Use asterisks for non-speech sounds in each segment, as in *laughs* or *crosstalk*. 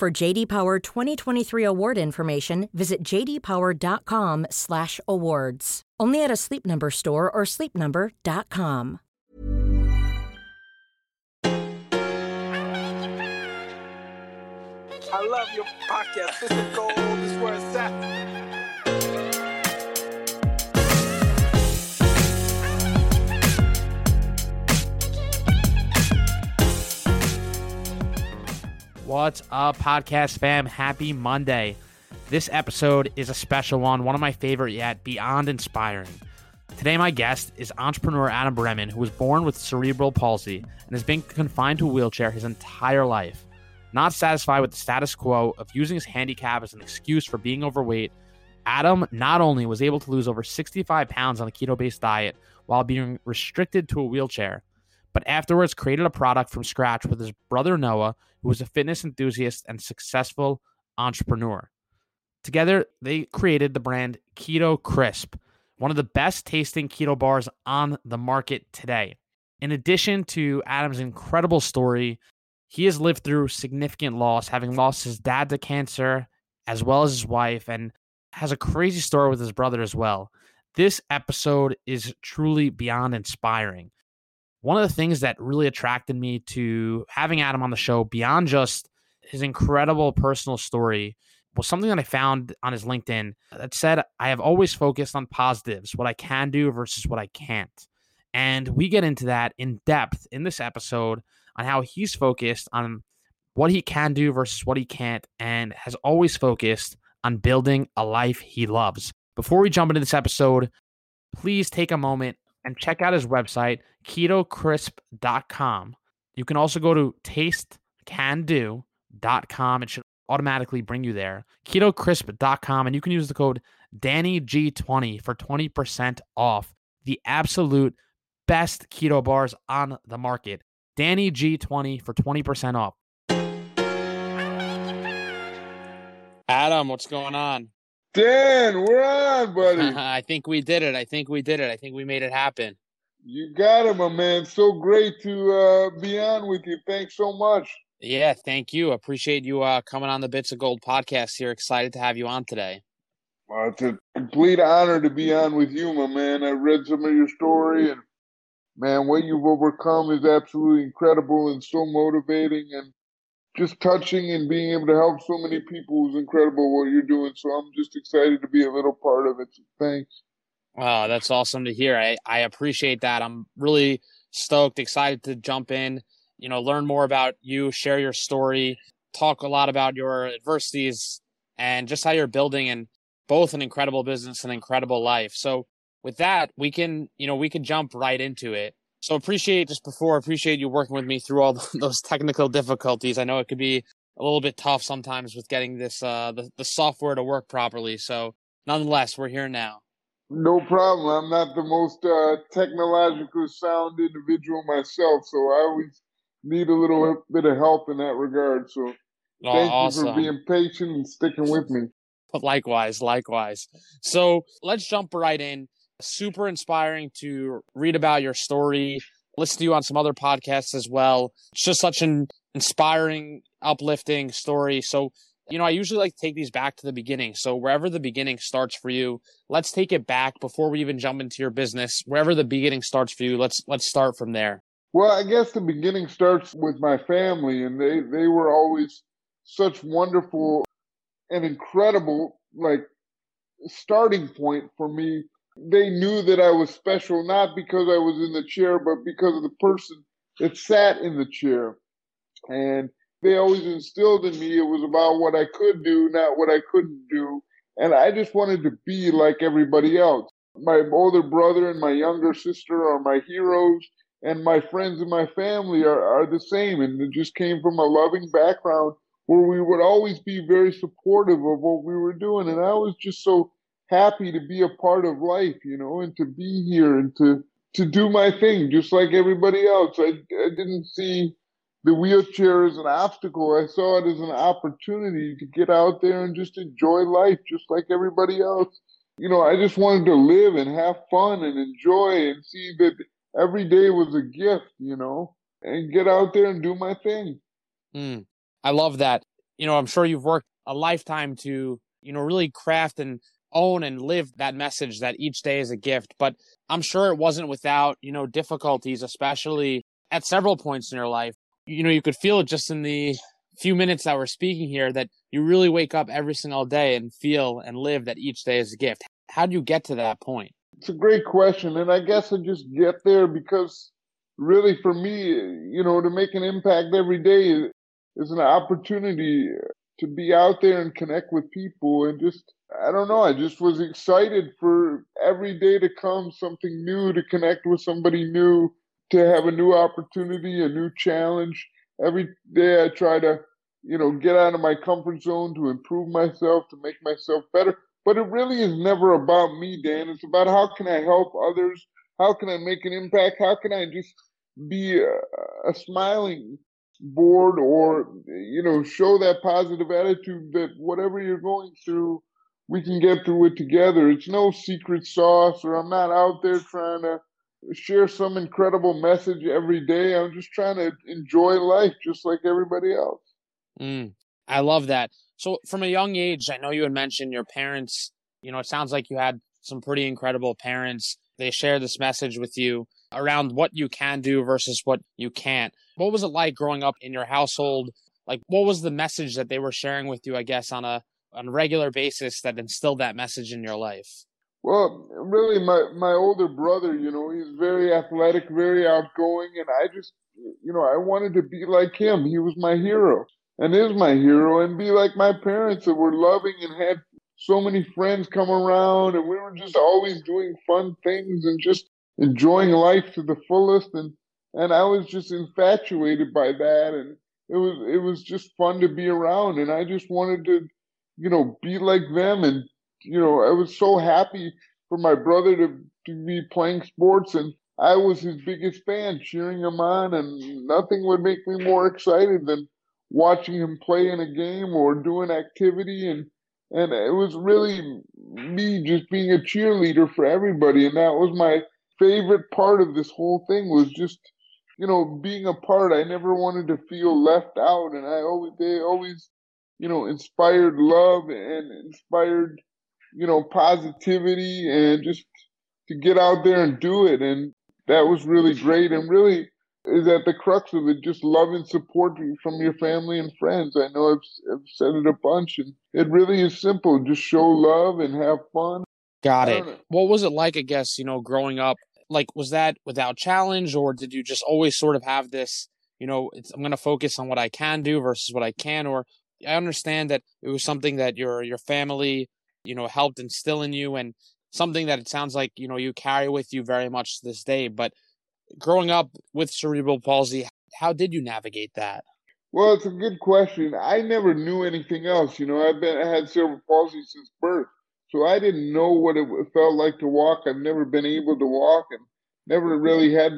For JD Power 2023 award information, visit jdpower.com/awards. Only at a Sleep Number store or sleepnumber.com. I love your podcast. This is gold. This is where it's at. What's up, podcast fam? Happy Monday. This episode is a special one, one of my favorite yet, beyond inspiring. Today, my guest is entrepreneur Adam Bremen, who was born with cerebral palsy and has been confined to a wheelchair his entire life. Not satisfied with the status quo of using his handicap as an excuse for being overweight, Adam not only was able to lose over 65 pounds on a keto based diet while being restricted to a wheelchair, but afterwards created a product from scratch with his brother Noah, who was a fitness enthusiast and successful entrepreneur. Together, they created the brand Keto Crisp, one of the best tasting keto bars on the market today. In addition to Adam's incredible story, he has lived through significant loss, having lost his dad to cancer as well as his wife, and has a crazy story with his brother as well. This episode is truly beyond inspiring one of the things that really attracted me to having Adam on the show, beyond just his incredible personal story, was something that I found on his LinkedIn that said, I have always focused on positives, what I can do versus what I can't. And we get into that in depth in this episode on how he's focused on what he can do versus what he can't, and has always focused on building a life he loves. Before we jump into this episode, please take a moment and check out his website, ketocrisp.com. You can also go to tastecando.com. It should automatically bring you there. ketocrisp.com, and you can use the code DannyG20 for 20% off the absolute best keto bars on the market. Danny G20 for 20% off. Adam, what's going on? Dan, we're on, *laughs* buddy. I think we did it. I think we did it. I think we made it happen. You got it, my man. So great to uh, be on with you. Thanks so much. Yeah, thank you. Appreciate you uh, coming on the Bits of Gold podcast here. Excited to have you on today. Well, it's a complete honor to be on with you, my man. I read some of your story, and man, what you've overcome is absolutely incredible and so motivating. And just touching and being able to help so many people is incredible what you're doing. So I'm just excited to be a little part of it. So thanks. Wow, that's awesome to hear. I, I appreciate that. I'm really stoked, excited to jump in, you know, learn more about you, share your story, talk a lot about your adversities and just how you're building and both an incredible business and incredible life. So with that, we can, you know, we can jump right into it. So appreciate just before appreciate you working with me through all *laughs* those technical difficulties. I know it could be a little bit tough sometimes with getting this uh the, the software to work properly. So nonetheless, we're here now. No problem. I'm not the most uh, technologically sound individual myself, so I always need a little bit of help in that regard. So Oh, thank awesome. you for being patient and sticking with me. But *laughs* likewise, likewise. So let's jump right in. Super inspiring to read about your story, listen to you on some other podcasts as well. It's just such an inspiring, uplifting story. So, you know, I usually like to take these back to the beginning. So, wherever the beginning starts for you, let's take it back before we even jump into your business. Wherever the beginning starts for you, let's let's start from there. Well, I guess the beginning starts with my family, and they they were always such wonderful and incredible like starting point for me. They knew that I was special not because I was in the chair, but because of the person that sat in the chair. And they always instilled in me it was about what I could do, not what I couldn't do. And I just wanted to be like everybody else. My older brother and my younger sister are my heroes and my friends and my family are, are the same and it just came from a loving background where we would always be very supportive of what we were doing. And I was just so happy to be a part of life, you know, and to be here and to, to do my thing just like everybody else. I, I didn't see the wheelchair as an obstacle. I saw it as an opportunity to get out there and just enjoy life just like everybody else. You know, I just wanted to live and have fun and enjoy and see that every day was a gift, you know, and get out there and do my thing. Mm, I love that. You know, I'm sure you've worked a lifetime to, you know, really craft and own and live that message that each day is a gift. But I'm sure it wasn't without, you know, difficulties, especially at several points in your life. You know, you could feel it just in the few minutes that we're speaking here that you really wake up every single day and feel and live that each day is a gift. How do you get to that point? It's a great question. And I guess I just get there because really for me, you know, to make an impact every day is an opportunity to be out there and connect with people and just I don't know, I just was excited for every day to come something new to connect with somebody new, to have a new opportunity, a new challenge. Every day I try to, you know, get out of my comfort zone to improve myself, to make myself better. But it really is never about me, Dan. It's about how can I help others? How can I make an impact? How can I just be a, a smiling board or, you know, show that positive attitude that whatever you're going through, we can get through it together. It's no secret sauce, or I'm not out there trying to share some incredible message every day. I'm just trying to enjoy life just like everybody else. Mm, I love that. So, from a young age, I know you had mentioned your parents, you know, it sounds like you had some pretty incredible parents. They share this message with you around what you can do versus what you can't. What was it like growing up in your household? Like, what was the message that they were sharing with you, I guess, on a on a regular basis that instilled that message in your life? Well, really, my my older brother, you know, he's very athletic, very outgoing, and I just, you know, I wanted to be like him. He was my hero, and is my hero, and be like my parents that were loving and had so many friends come around, and we were just always doing fun things and just enjoying life to the fullest, and and I was just infatuated by that, and it was it was just fun to be around, and I just wanted to, you know, be like them. And you know, I was so happy for my brother to, to be playing sports. And I was his biggest fan, cheering him on, and nothing would make me more excited than watching him play in a game or do an activity. And and it was really me just being a cheerleader for everybody. And that was my favorite part of this whole thing was just you know being a part. I never wanted to feel left out. And i always they always you know inspired love and inspired you know, positivity and just to get out there and do it. And that was really great. And really is at the crux of it, just love and support from your family and friends. I know I've, I've said it a bunch and it really is simple. Just show love and have fun. Got it. What was it like, I guess, you know, growing up? Like, was that without challenge or did you just always sort of have this, you know, I'm going to focus on what I can do versus what I can? Or I understand that it was something that your, your family you know, helped instill in you and something that it sounds like, you know, you carry with you very much to this day. But growing up with cerebral palsy, how did you navigate that? Well, it's a good question. I never knew anything else. You know, I've been I had cerebral palsy since birth, so I didn't know what it felt like to walk. I've never been able to walk, and never really had,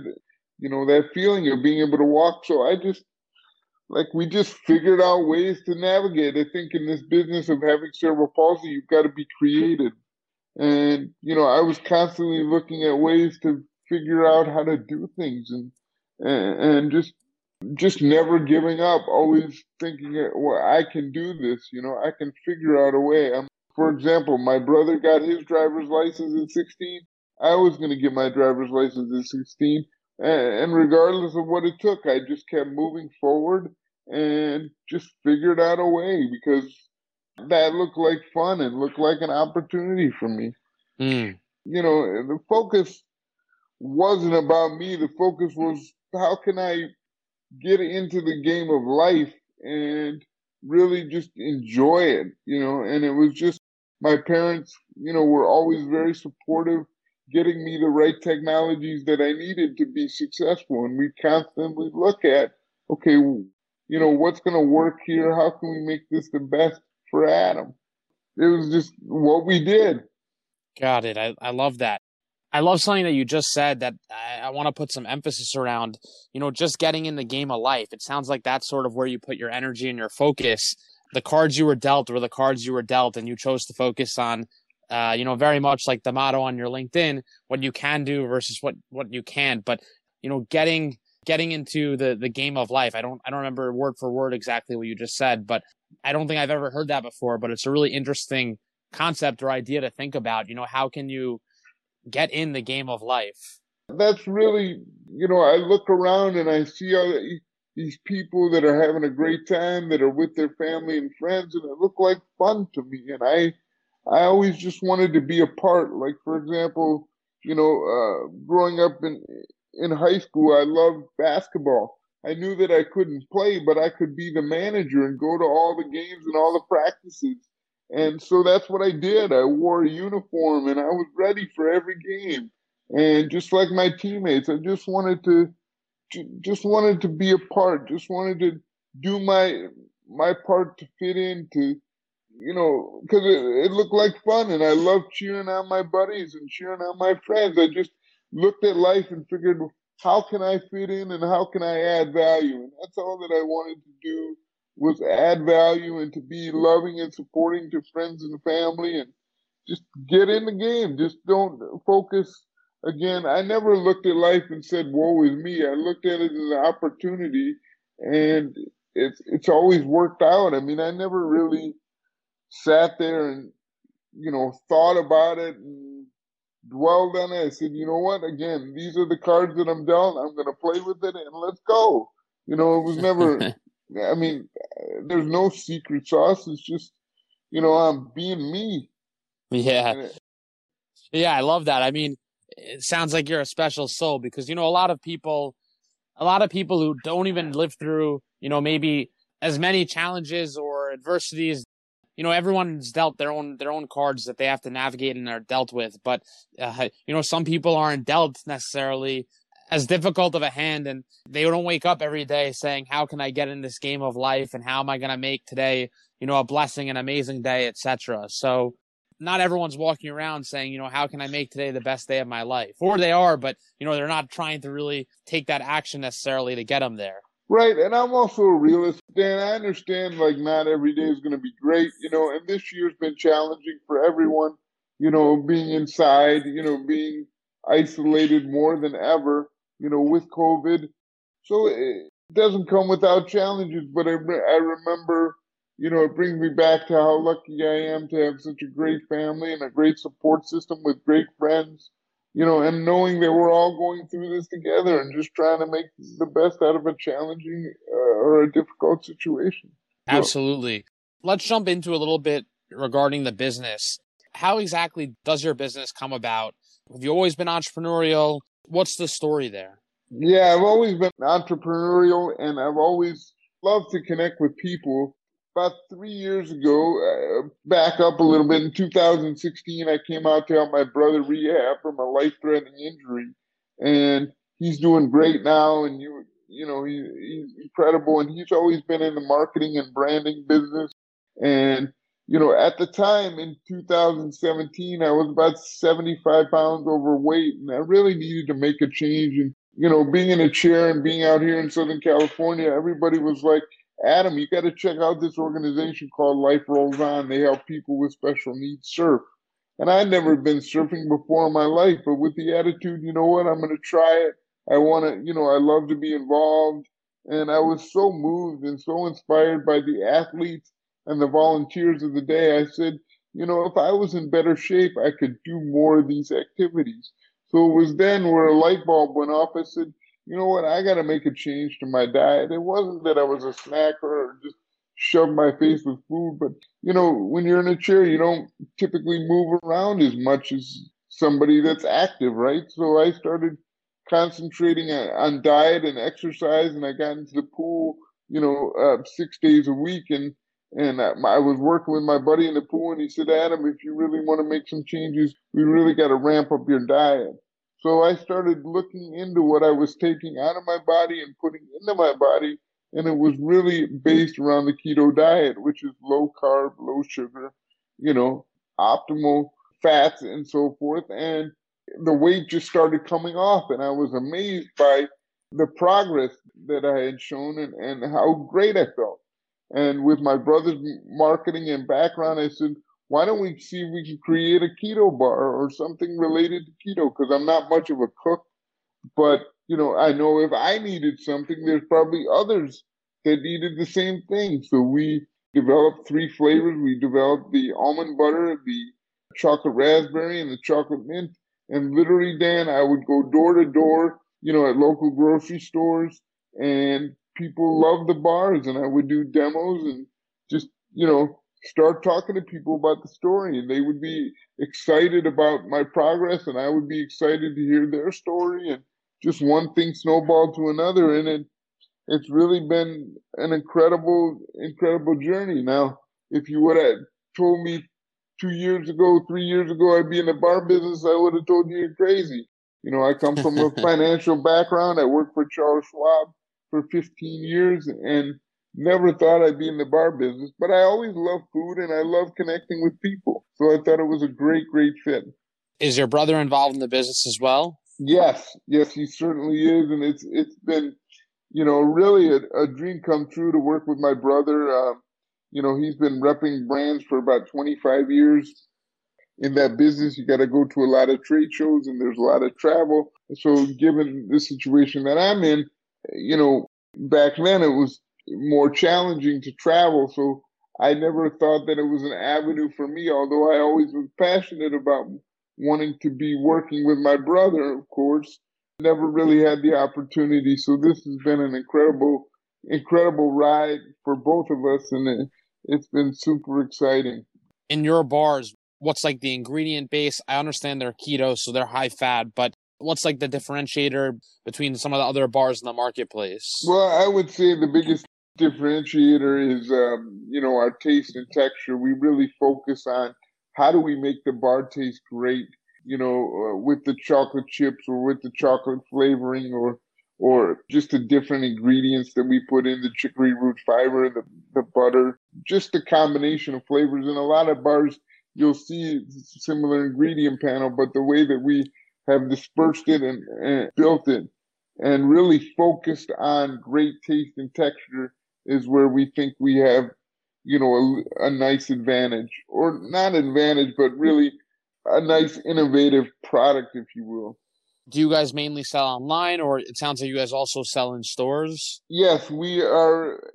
you know, that feeling of being able to walk. So I just like we just figured out ways to navigate. I think in this business of having cerebral palsy, you've got to be creative. And, you know, I was constantly looking at ways to figure out how to do things and, and, just, just never giving up, always thinking, well, I can do this, you know, I can figure out a way. I'm, for example, my brother got his driver's license at 16. I was going to get my driver's license at 16. And regardless of what it took, I just kept moving forward and just figured out a way because that looked like fun and looked like an opportunity for me. Mm. You know, the focus wasn't about me. The focus was how can I get into the game of life and really just enjoy it, you know, and it was just my parents, you know, were always very supportive, getting me the right technologies that I needed to be successful. And we constantly look at, okay, you know, what's going to work here? How can we make this the best for Adam? It was just what we did. Got it. I, I love that. I love something that you just said that I, I want to put some emphasis around, you know, just getting in the game of life. It sounds like that's sort of where you put your energy and your focus. The cards you were dealt were the cards you were dealt, and you chose to focus on, uh, you know, very much like the motto on your LinkedIn, what you can do versus what, what you can't. But, you know, getting getting into the the game of life. I don't I don't remember word for word exactly what you just said, but I don't think I've ever heard that before. But it's a really interesting concept or idea to think about. You know, how can you get in the game of life? That's really, you know, I look around and I see all these people that are having a great time that are with their family and friends, and it look like fun to me. And I, I always just wanted to be a part. Like for example, you know, uh, growing up in in high school, I loved basketball. I knew that I couldn't play, but I could be the manager and go to all the games and all the practices. And so that's what I did. I wore a uniform and I was ready for every game. And just like my teammates, I just wanted to, just wanted to be a part, just wanted to do my, my part to fit into, you know, because it, it looked like fun and I loved cheering on my buddies and cheering on my friends. I just looked at life and figured, how can I fit in and how can I add value? And that's all that I wanted to do was add value and to be loving and supporting to friends and family and just get in the game. Just don't focus. Again, I never looked at life and said, woe is me. I looked at it as an opportunity and it's, it's always worked out. I mean, I never really sat there and, you know, thought about it and dwelled on it. I said, you know what? Again, these are the cards that I'm dealt. I'm going to play with it and let's go. You know, it was never, *laughs* I mean, there's no secret sauce. It's just, you know, I'm being me. Yeah. Yeah, I love that. I mean, it sounds like you're a special soul because, you know, a lot of people, a lot of people who don't even live through, you know, maybe as many challenges or adversities you know everyone's dealt their own their own cards that they have to navigate and are dealt with but uh, you know some people aren't dealt necessarily as difficult of a hand and they don't wake up every day saying how can i get in this game of life and how am i going to make today you know a blessing an amazing day etc so not everyone's walking around saying you know how can i make today the best day of my life? Or they are but you know they're not trying to really take that action necessarily to get them there Right, and I'm also a realist, Dan. I understand like not every day is going to be great, you know, and this year's been challenging for everyone, you know, being inside, you know, being isolated more than ever, you know, with COVID. So it doesn't come without challenges, but I, I remember, you know, it brings me back to how lucky I am to have such a great family and a great support system with great friends you know, and knowing that we're all going through this together and just trying to make the best out of a challenging uh, or a difficult situation. Absolutely. Let's jump into a little bit regarding the business. How exactly does your business come about? Have you always been entrepreneurial? What's the story there? Yeah, I've always been entrepreneurial and I've always loved to connect with people about three years ago, uh, back up a little bit, in 2016, I came out to help my brother rehab from a life threatening injury. And he's doing great now. And you, you know, he, he's incredible. And he's always been in the marketing and branding business. And, you know, at the time in 2017, I was about 75 pounds overweight and I really needed to make a change. And, you know, being in a chair and being out here in Southern California, everybody was like, Adam, you got to check out this organization called Life Rolls On. They help people with special needs surf. And I'd never been surfing before in my life, but with the attitude, you know what, I'm going to try it. I want to, you know, I love to be involved. And I was so moved and so inspired by the athletes and the volunteers of the day. I said, you know, if I was in better shape, I could do more of these activities. So it was then where a light bulb went off. I said, you know what, I got to make a change to my diet. It wasn't that I was a snacker or just shoved my face with food, but you know, when you're in a chair, you don't typically move around as much as somebody that's active, right? So I started concentrating on diet and exercise, and I got into the pool, you know, uh, six days a week, and and I was working with my buddy in the pool, and he said, Adam, if you really want to make some changes, we really got to ramp up your diet. So I started looking into what I was taking out of my body and putting into my body. and it was really based around the keto diet, which is low carb, low sugar, you know, optimal fats and so forth. And the weight just started coming off, and I was amazed by the progress that I had shown and, and how great I felt. And with my brother's marketing and background, I said, why don't we see if we can create a keto bar or something related to keto? Because I'm not much of a cook, but you know, I know if I needed something, there's probably others that needed the same thing. So we developed three flavors. We developed the almond butter, the chocolate raspberry, and the chocolate mint. And literally, Dan, I would go door to door, you know, at local grocery stores, and people loved the bars. And I would do demos and just, you know, start talking to people about the story. And they would be excited about my progress, and I would be excited to hear their story. And just one thing snowballed to another, and it it's really been an incredible, incredible journey. Now, if you would have told me two years ago, three years ago, I'd be in the bar business, I would have told you you're crazy. You know, I come from a *laughs* financial background. I worked for Charles Schwab for 15 years and never thought I'd be in the bar business, but I always love food and I love connecting with people. So I thought it was a great, great fit. Is your brother involved in the business as well? Yes, yes, he certainly is, and it's it's been, you know, really a, a dream come true to work with my brother. Uh, you know, he's been repping brands for about 25 years. In that business, you got to go to a lot of trade shows, and there's a lot of travel. So, given the situation that I'm in, you know, back then it was more challenging to travel. So, I never thought that it was an avenue for me, although I always was passionate about wanting to be working with my brother, of course. Never really had the opportunity. So this has been an incredible, incredible ride for both of us. And it, it's been super exciting. In your bars, what's like the ingredient base? I understand they're keto, so they're high fat, but what's like the differentiator between some of the other bars in the marketplace? Well, I would say the biggest differentiator is, um, you know, our taste and texture. We really focus on how do we make the bar taste great? You know, uh, with the chocolate chips or with the chocolate flavoring or or just the different ingredients that we put in the chicory root fiber, the, the butter, just the combination of flavors. In a lot of bars, you'll see similar ingredient panel, but the way that we have dispersed it and, and built it and really focused on great taste and texture is where we think we have you know, a, a nice advantage, or not advantage, but really a nice innovative product, if you will. Do you guys mainly sell online, or it sounds like you guys also sell in stores? Yes, we are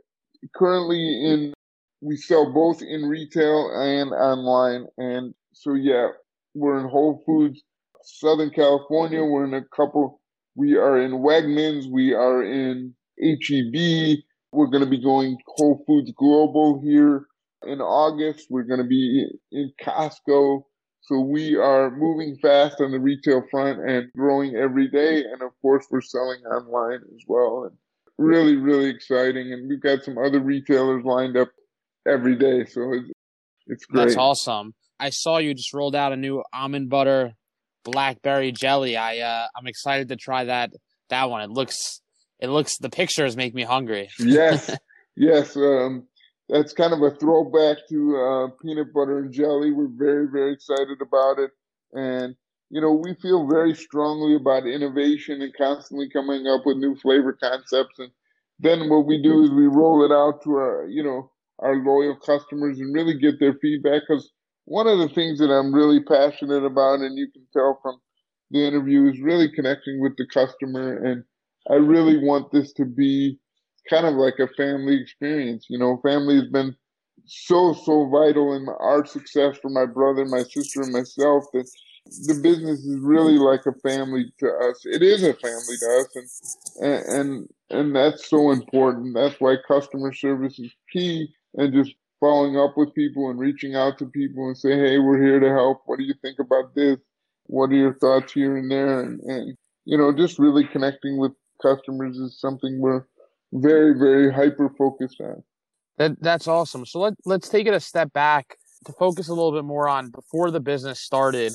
currently in. We sell both in retail and online, and so yeah, we're in Whole Foods, Southern California. Mm-hmm. We're in a couple. We are in Wegmans. We are in HEB. We're going to be going Whole Foods Global here in August. We're going to be in Costco. So we are moving fast on the retail front and growing every day. And of course, we're selling online as well. And really, really exciting. And we've got some other retailers lined up every day. So it's, it's great. That's awesome. I saw you just rolled out a new almond butter blackberry jelly. I uh, I'm excited to try that that one. It looks it looks the pictures make me hungry. yes, *laughs* yes. Um, that's kind of a throwback to uh, peanut butter and jelly. We're very, very excited about it, and you know we feel very strongly about innovation and constantly coming up with new flavor concepts. And then what we do is we roll it out to our, you know, our loyal customers and really get their feedback. Because one of the things that I'm really passionate about, and you can tell from the interview, is really connecting with the customer and I really want this to be kind of like a family experience. You know, family has been so, so vital in our success for my brother, my sister, and myself that the business is really like a family to us. It is a family to us, and and and that's so important. That's why customer service is key, and just following up with people and reaching out to people and say, hey, we're here to help. What do you think about this? What are your thoughts here and there? And, and you know, just really connecting with customers is something we're very, very hyper focused on. That that's awesome. So let let's take it a step back to focus a little bit more on before the business started.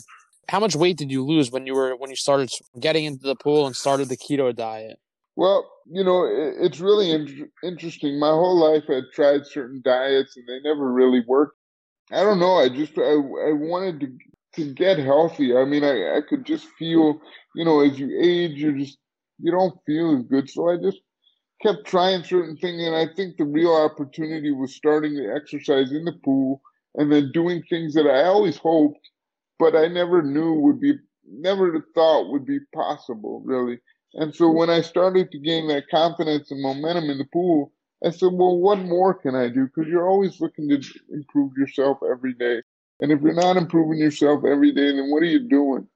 How much weight did you lose when you were when you started getting into the pool and started the keto diet? Well, you know, it's really in- interesting. My whole life I tried certain diets and they never really worked. I don't know. I just I, I wanted to to get healthy. I mean, I, I could just feel, you know, as you age, you just you don't feel as good. So I just kept trying certain things, and I think the real opportunity was starting to exercise in the pool and then doing things that I always hoped, but I never knew would be, never thought would be possible, really. And so when I started to gain that confidence and momentum in the pool, I said, well, what more can I do? Because you're always looking to improve yourself every day. And if you're not improving yourself every day, then what are you doing?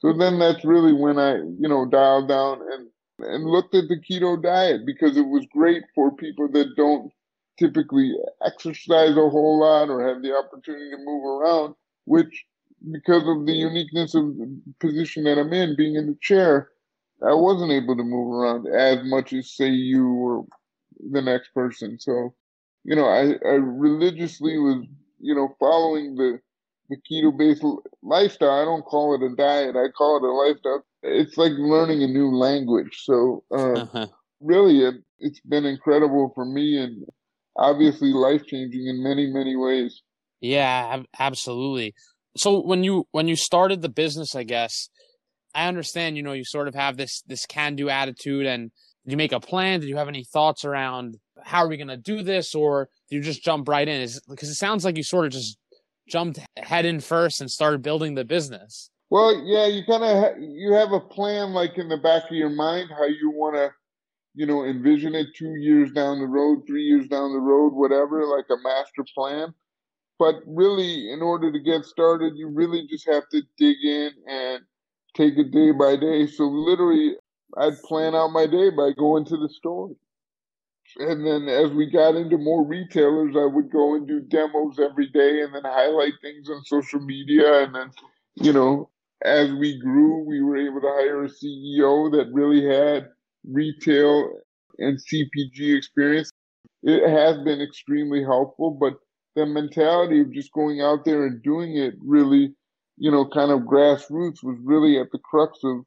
So then that's really when I, you know, dialed down and, and looked at the keto diet because it was great for people that don't typically exercise a whole lot or have the opportunity to move around, which because of the uniqueness of the position that I'm in, being in the chair, I wasn't able to move around as much as say you or the next person. So, you know, I, I religiously was, you know, following the the keto based lifestyle. I don't call it a diet. I call it a lifestyle. It's like learning a new language. So, uh, uh-huh. really, it, it's been incredible for me and obviously life changing in many, many ways. Yeah, absolutely. So when you when you started the business, I guess I understand. You know, you sort of have this this can do attitude, and you make a plan? Did you have any thoughts around how are we going to do this, or do you just jump right in? Is because it sounds like you sort of just jumped head in first and started building the business. Well, yeah, you kind of ha- you have a plan like in the back of your mind how you want to, you know, envision it two years down the road, three years down the road, whatever, like a master plan. But really, in order to get started, you really just have to dig in and take it day by day. So literally, I'd plan out my day by going to the store. And then as we got into more retailers, I would go and do demos every day and then highlight things on social media. And then, you know, as we grew, we were able to hire a CEO that really had retail and CPG experience. It has been extremely helpful, but the mentality of just going out there and doing it really you know, kind of grassroots was really at the crux of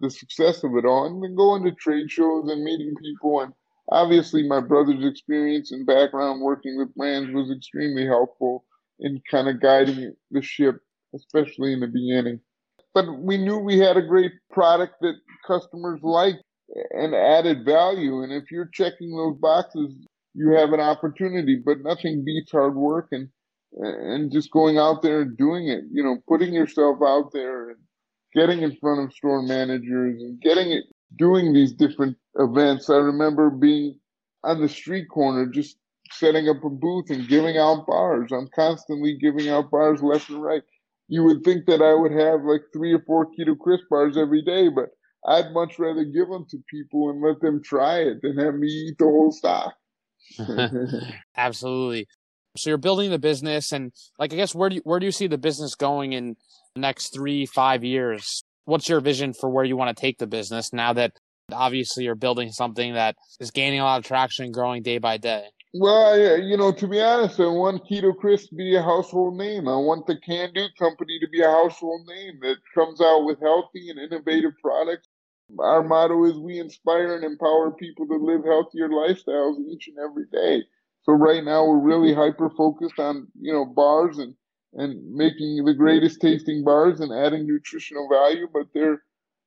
the success of it all. And then going to trade shows and meeting people. And obviously, my brother's experience and background working with brands was extremely helpful in kind of guiding the ship, especially in the beginning. But we knew we had a great product that customers liked and added value. And if you're checking those boxes, you have an opportunity, but nothing beats hard work. And and just going out there and doing it, you know, putting mm-hmm. yourself out there and getting in front of store managers and getting it, doing these different events. I remember being on the street corner, just setting up a booth and giving out bars. I'm constantly giving out bars left and right. You would think that I would have like three or four keto crisp bars every day, but I'd much rather give them to people and let them try it than have me eat the whole stock. *laughs* Absolutely. So you're building the business, and like I guess where do you, where do you see the business going in the next three five years? What's your vision for where you want to take the business now that obviously you're building something that is gaining a lot of traction and growing day by day? Well, uh, you know, to be honest, I want Keto Crisp to be a household name. I want the Can Do Company to be a household name that comes out with healthy and innovative products. Our motto is we inspire and empower people to live healthier lifestyles each and every day. So right now we're really hyper focused on, you know, bars and, and making the greatest tasting bars and adding nutritional value, but there,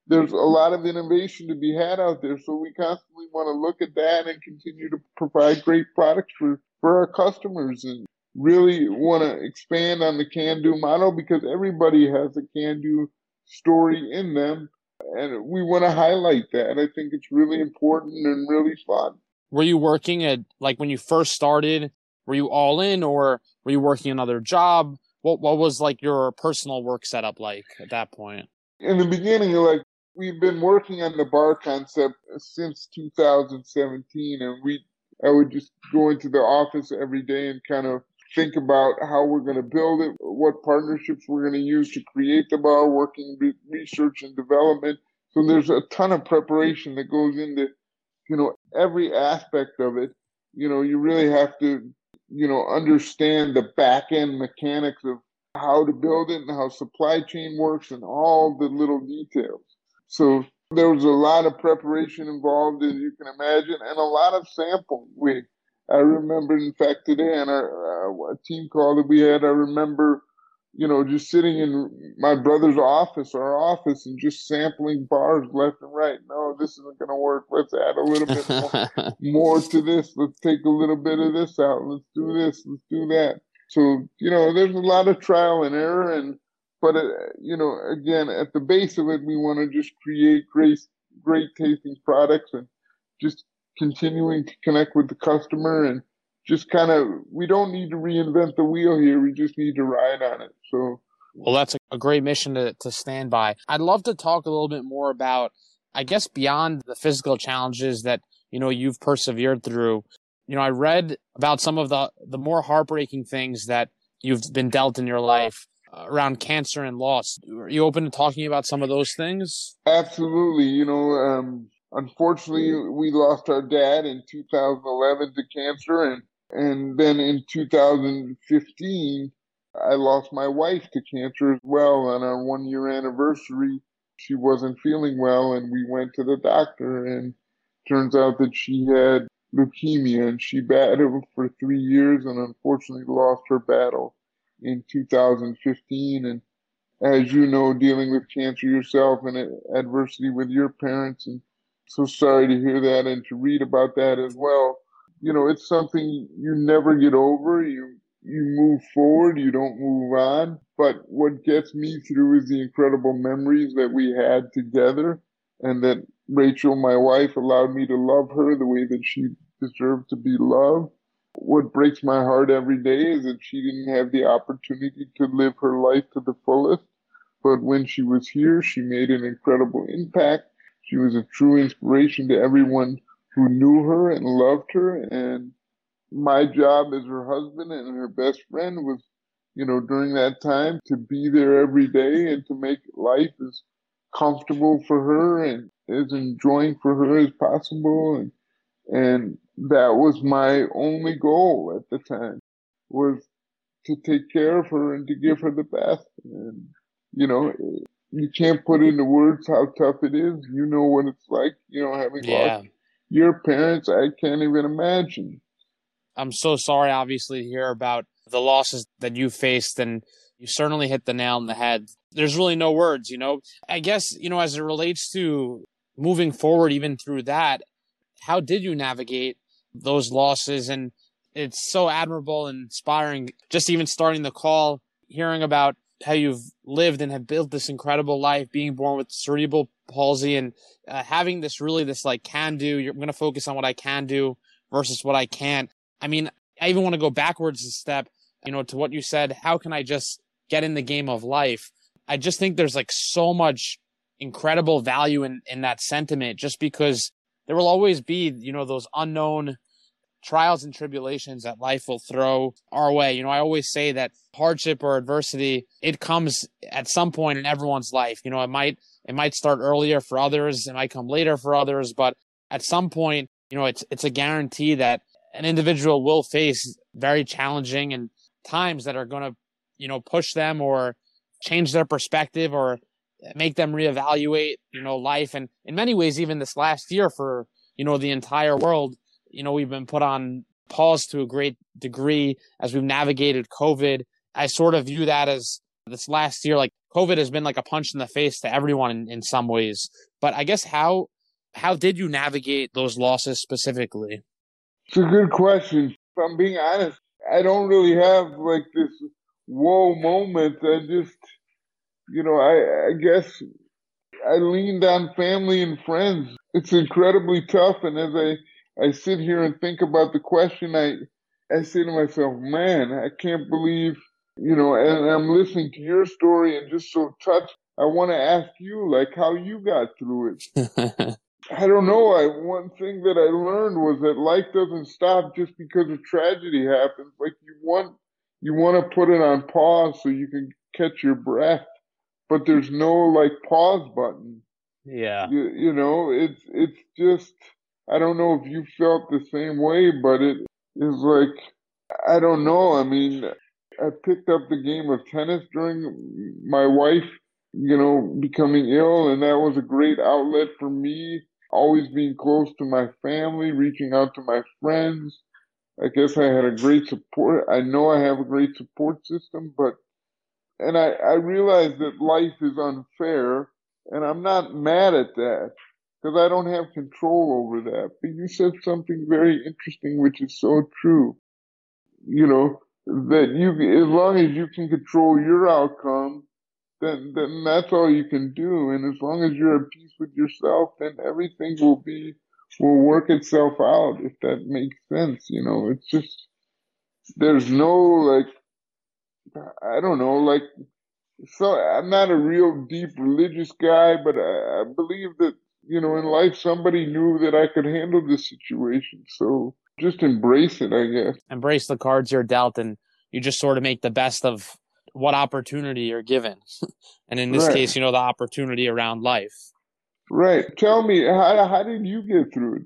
there's a lot of innovation to be had out there. So we constantly want to look at that and continue to provide great products for, for our customers and really want to expand on the can do model because everybody has a can do story in them. And we want to highlight that. I think it's really important and really fun were you working at like when you first started? Were you all in, or were you working another job? What what was like your personal work setup like at that point? In the beginning, like we've been working on the bar concept since 2017, and we I would just go into the office every day and kind of think about how we're going to build it, what partnerships we're going to use to create the bar, working research and development. So there's a ton of preparation that goes into you know, every aspect of it, you know, you really have to, you know, understand the back end mechanics of how to build it and how supply chain works and all the little details. So There was a lot of preparation involved, as you can imagine, and a lot of sampling. We, I remember, in fact, today on our uh, team call that we had, I remember you know, just sitting in my brother's office, our office, and just sampling bars left and right. No, this isn't going to work. Let's add a little bit more, *laughs* more, to this. Let's take a little bit of this out. Let's do this. Let's do that. So, you know, there's a lot of trial and error. And, but, uh, you know, again, at the base of it, we want to just create great, great tasting products and just continuing to connect with the customer and just kind of we don't need to reinvent the wheel here. We just need to ride on it. So well, that's a great mission to, to stand by. I'd love to talk a little bit more about, I guess, beyond the physical challenges that, you know, you've persevered through. You know, I read about some of the, the more heartbreaking things that you've been dealt in your life uh, around cancer and loss. Are you open to talking about some of those things? Absolutely. You know, um, unfortunately, we lost our dad in 2011 to cancer, and and then in 2015, I lost my wife to cancer as well. On our one year anniversary, she wasn't feeling well, and we went to the doctor, and turns out that she had leukemia, and she battled for three years, and unfortunately lost her battle in 2015. And as you know, dealing with cancer yourself and adversity with your parents, and so sorry to hear that and to read about that as well you know, it's something you never get over. You you move forward, you don't move on. But what gets me through is the incredible memories that we had together and that Rachel, my wife, allowed me to love her the way that she deserved to be loved. What breaks my heart every day is that she didn't have the opportunity to live her life to the fullest. But when she was here, she made an incredible impact. She was a true inspiration to everyone who knew her and loved her. And my job as her husband and her best friend was, you know, during that time to be there every day and to make life as comfortable for her and as enjoying for her as possible. And, and that was my only goal at the time was to take care of her and to give her the best. And, you know, you can't put into words how tough it is. You know what it's like, you know, having yeah. lost your parents, I can't even imagine. I'm so sorry, obviously, to hear about the losses that you faced, and you certainly hit the nail on the head. There's really no words, you know. I guess, you know, as it relates to moving forward, even through that, how did you navigate those losses? And it's so admirable and inspiring, just even starting the call, hearing about how you've lived and have built this incredible life, being born with cerebral palsy and uh, having this really this like can do. You're going to focus on what I can do versus what I can't. I mean, I even want to go backwards a step, you know, to what you said. How can I just get in the game of life? I just think there's like so much incredible value in in that sentiment, just because there will always be, you know, those unknown trials and tribulations that life will throw our way. You know, I always say that hardship or adversity, it comes at some point in everyone's life. You know, it might it might start earlier for others, it might come later for others, but at some point, you know, it's it's a guarantee that an individual will face very challenging and times that are going to, you know, push them or change their perspective or make them reevaluate, you know, life and in many ways even this last year for, you know, the entire world you know, we've been put on pause to a great degree as we've navigated COVID. I sort of view that as this last year, like COVID has been like a punch in the face to everyone in, in some ways. But I guess how how did you navigate those losses specifically? It's a good question. If I'm being honest, I don't really have like this whoa moment. I just, you know, I, I guess I leaned on family and friends. It's incredibly tough. And as I I sit here and think about the question. I I say to myself, man, I can't believe, you know, and I'm listening to your story and just so touched. I want to ask you, like, how you got through it. *laughs* I don't know. I one thing that I learned was that life doesn't stop just because a tragedy happens. Like you want you want to put it on pause so you can catch your breath, but there's no like pause button. Yeah. You, you know, it's it's just I don't know if you felt the same way, but it is like, I don't know. I mean, I picked up the game of tennis during my wife you know, becoming ill. And that was a great outlet for me, always being close to my family, reaching out to my friends. I guess I had a great support. I know I have a great support system, but, and I, I realize that life is unfair and I'm not mad at that because I don't have control over that. But you said something very interesting, which is so true. You know, that you, as long as you can control your outcome, then, then that's all you can do. And as long as you're at peace with yourself, then everything will be, will work itself out, if that makes sense. You know, it's just, there's no like, I don't know, like, so I'm not a real deep religious guy, but I, I believe that you know, in life, somebody knew that I could handle this situation. So just embrace it, I guess. Embrace the cards you're dealt, and you just sort of make the best of what opportunity you're given. *laughs* and in this right. case, you know, the opportunity around life. Right. Tell me, how, how did you get through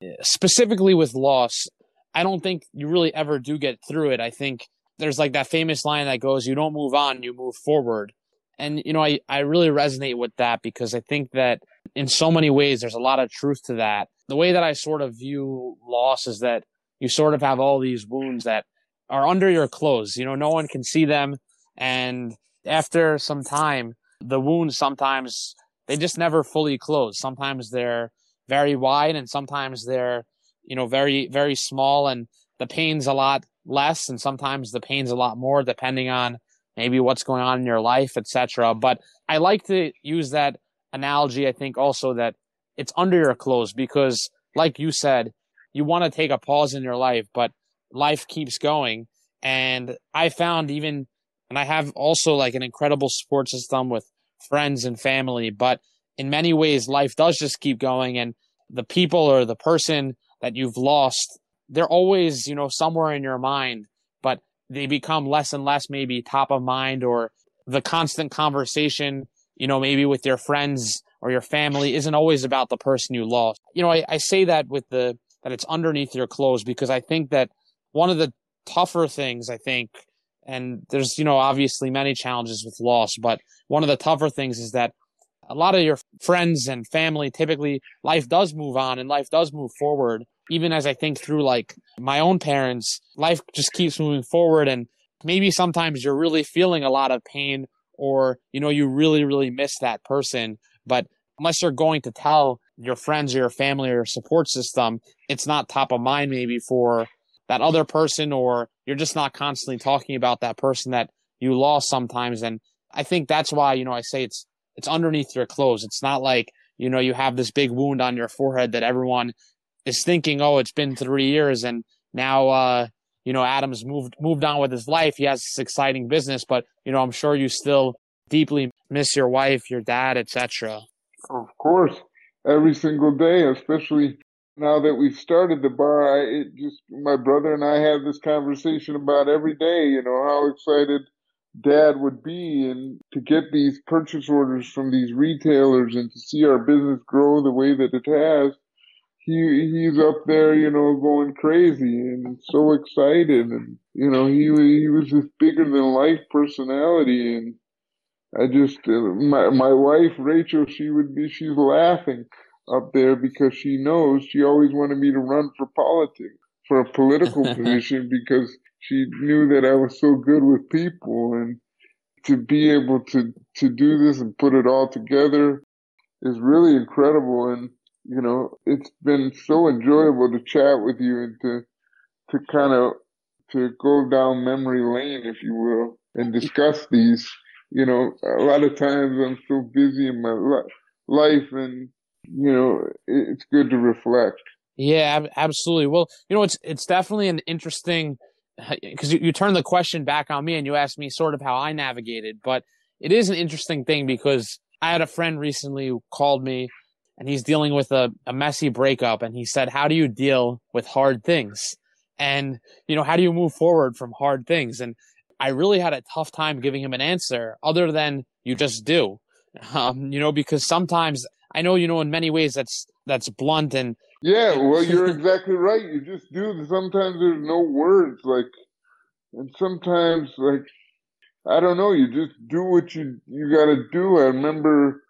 it? Specifically with loss, I don't think you really ever do get through it. I think there's like that famous line that goes, you don't move on, you move forward. And, you know, I, I really resonate with that because I think that in so many ways, there's a lot of truth to that. The way that I sort of view loss is that you sort of have all these wounds that are under your clothes. You know, no one can see them. And after some time, the wounds sometimes they just never fully close. Sometimes they're very wide and sometimes they're, you know, very, very small and the pain's a lot less and sometimes the pain's a lot more depending on maybe what's going on in your life, etc. But I like to use that analogy, I think also that it's under your clothes because, like you said, you want to take a pause in your life, but life keeps going. And I found even, and I have also like an incredible support system with friends and family, but in many ways, life does just keep going. And the people or the person that you've lost, they're always, you know, somewhere in your mind, but they become less and less maybe top of mind or the constant conversation you know, maybe with your friends or your family isn't always about the person you lost. You know, I, I say that with the, that it's underneath your clothes because I think that one of the tougher things, I think, and there's, you know, obviously many challenges with loss, but one of the tougher things is that a lot of your friends and family, typically life does move on and life does move forward. Even as I think through like my own parents, life just keeps moving forward. And maybe sometimes you're really feeling a lot of pain or you know you really really miss that person. But unless you're going to tell your friends or your family or your support system it's not top of mind maybe for that other person or you're just not constantly talking about that person that you lost sometimes. And i think that's why you know i say it's it's underneath your clothes. It's not like you know you have this big wound on your forehead that everyone is thinking oh it's been 3 years and now uh you know, Adams moved moved on with his life. He has this exciting business, but you know, I'm sure you still deeply miss your wife, your dad, etc. Of course, every single day, especially now that we've started the bar. I it just my brother and I have this conversation about every day. You know how excited dad would be and to get these purchase orders from these retailers and to see our business grow the way that it has he he's up there, you know, going crazy and so excited, and you know, he he was this bigger than life personality, and I just uh, my my wife Rachel, she would be she's laughing up there because she knows she always wanted me to run for politics for a political *laughs* position because she knew that I was so good with people and to be able to to do this and put it all together is really incredible and you know, it's been so enjoyable to chat with you and to to kind of to go down memory lane, if you will, and discuss these. You know, a lot of times I'm so busy in my life, and you know, it's good to reflect. Yeah, absolutely. Well, you know, it's it's definitely an interesting *laughs* because you, you turn the question back on me and you asked me sort of how I navigated, but it is an interesting thing because I had a friend recently who called me and he's dealing with a, a messy breakup. And he said, How do you deal with hard things? And, you know, how do you move forward from hard things? And I really had a tough time giving him an answer other than you just do. *laughs* Um, you know, because sometimes I know, you know, in many ways that's that's blunt and yeah, *laughs* well, you're exactly right. You just do. Sometimes there's no words, like, and sometimes like I don't know. You just do what you you got to do. I remember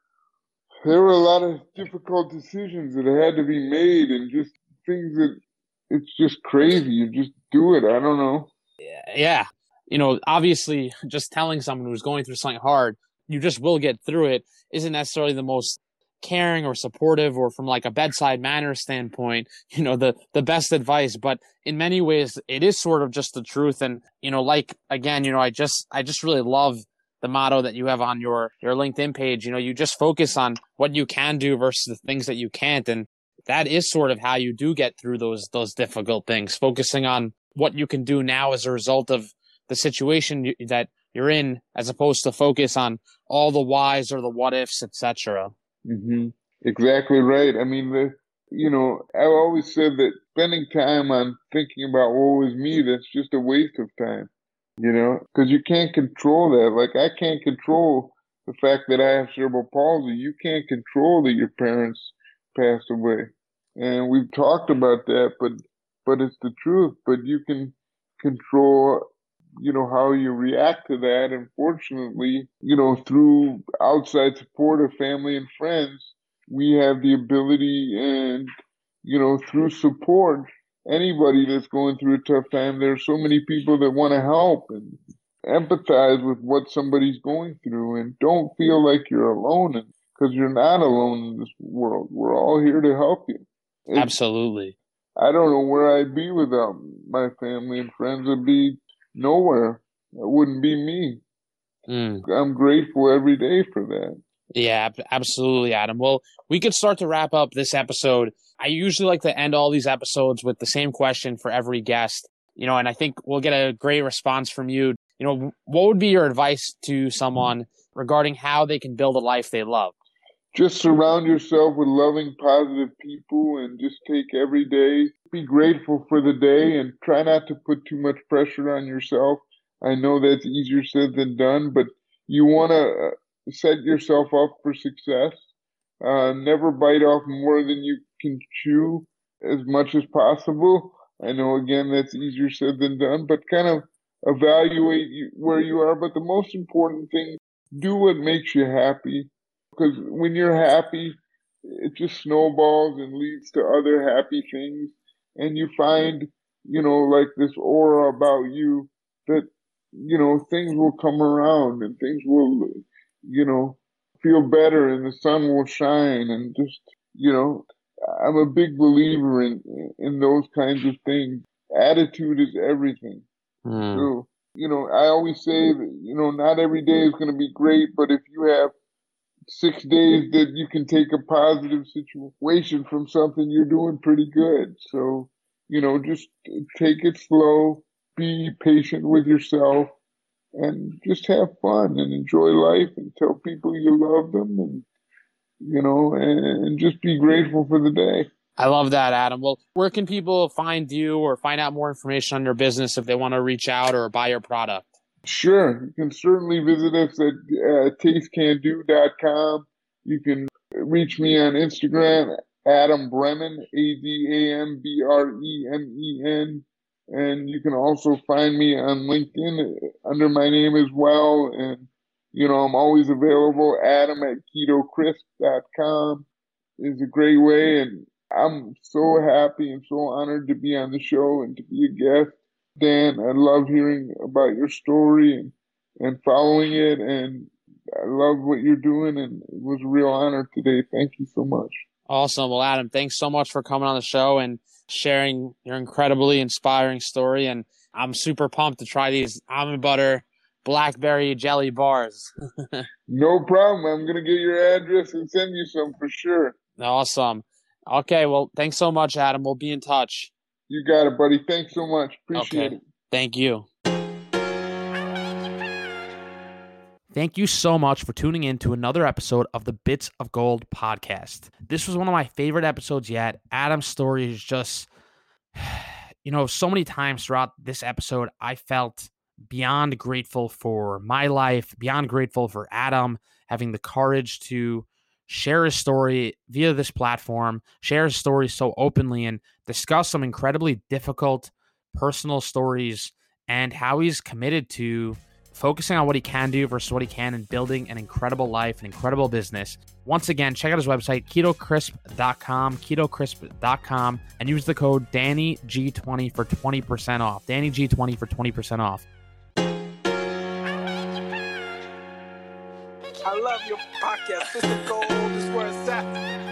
there were a lot of difficult decisions that had to be made, and just things that it's just crazy. You just do it. I don't know. Yeah, you know, obviously, just telling someone who's going through something hard, you just will get through it, isn't necessarily the most caring or supportive or from like a bedside manner standpoint *laughs* you know the the best advice but in many ways it is sort of just the truth and you know like again you know i just i just really love the motto that you have on your your linkedin page you know you just focus on what you can do versus the things that you can't and that is sort of how you do get through those those difficult things focusing on what you can do now as a result of the situation that you're in as opposed to focus on all the whys or the what ifs etc Mm-hmm. Exactly right. I mean, the, you know, I've always said that spending time on thinking about what was me, that's just a waste of time, you know, because you can't control that. Like, I can't control the fact that I have cerebral palsy. You can't control that your parents passed away. And we've talked about that, but, but it's the truth. But you can control you know, how you react to that. And fortunately, you know, through outside support of family and friends, we have the ability and, you know, through support, anybody that's going through a tough time, there are so many people that want to help and empathize with what somebody's going through and don't feel like you're alone because you're not alone in this world. We're all here to help you. It's, Absolutely. I don't know where I'd be without my family and friends. I'd be nowhere. It wouldn't be me. Mm. I'm grateful every day for that. Yeah, absolutely, Adam. Well, we could start to wrap up this episode. I usually like to end all these episodes with the same question for every guest, you know, and I think we'll get a great response from you. You know, what would be your advice to someone regarding how they can build a life they love? Just surround yourself with loving, positive people and just take every day be grateful for the day and try not to put too much pressure on yourself. I know that's easier said than done, but you want to uh, set yourself up for success. Uh, never bite off more than you can chew as much as possible. I know, again, that's easier said than done, but kind of evaluate where you are. But the most important thing, do what makes you happy. Because when you're happy, it just snowballs and leads to other happy things and you find, you know, like this aura about you that, you know, things will come around and things will, you know, feel better and the sun will shine and just, you know, I'm a big believer in, in those kinds of things. Attitude is everything. Mm. So, you know, I always say that, you know, not every day is going to be great, but if you have six days that you can take a positive situation from something, you're doing pretty good. So, you know, just take it slow, be patient with yourself, and just have fun and enjoy life and tell people you love them and, you know, and, and just be grateful for the day. I love that, Adam. Well, where can people find you or find out more information on your business if they want to reach out or buy your product? Sure. You can certainly visit us at uh, tastecando.com. You can reach me on Instagram, Adam Bremen, A D A M B R E M E N. And you can also find me on LinkedIn under my name as well. And, you know, I'm always available. Adam at ketocrisp.com is a great way. And I'm so happy and so honored to be on the show and to be a guest. Dan, I love hearing about your story and, and following it. And I love what you're doing. And it was a real honor today. Thank you so much. Awesome. Well, Adam, thanks so much for coming on the show and sharing your incredibly inspiring story. And I'm super pumped to try these almond butter blackberry jelly bars. *laughs* no problem. I'm going to get your address and send you some for sure. Awesome. Okay. Well, thanks so much, Adam. We'll be in touch. You got it, buddy. Thanks so much. Appreciate okay. it. Thank you. Thank you so much for tuning in to another episode of the Bits of Gold podcast. This was one of my favorite episodes yet. Adam's story is just, *sighs* you know, so many times throughout this episode, I felt beyond grateful for my life, beyond grateful for Adam having the courage to share his story via this platform, share his story so openly, and discuss some incredibly difficult personal stories and how he's committed to focusing on what he can do versus what he can and building an incredible life, an incredible business. Once again, check out his website, ketocrisp.com, ketocrisp.com, and use the code DannyG20 for 20% off. DannyG20 for 20% off. I love your podcast. This is gold. This is where it's at.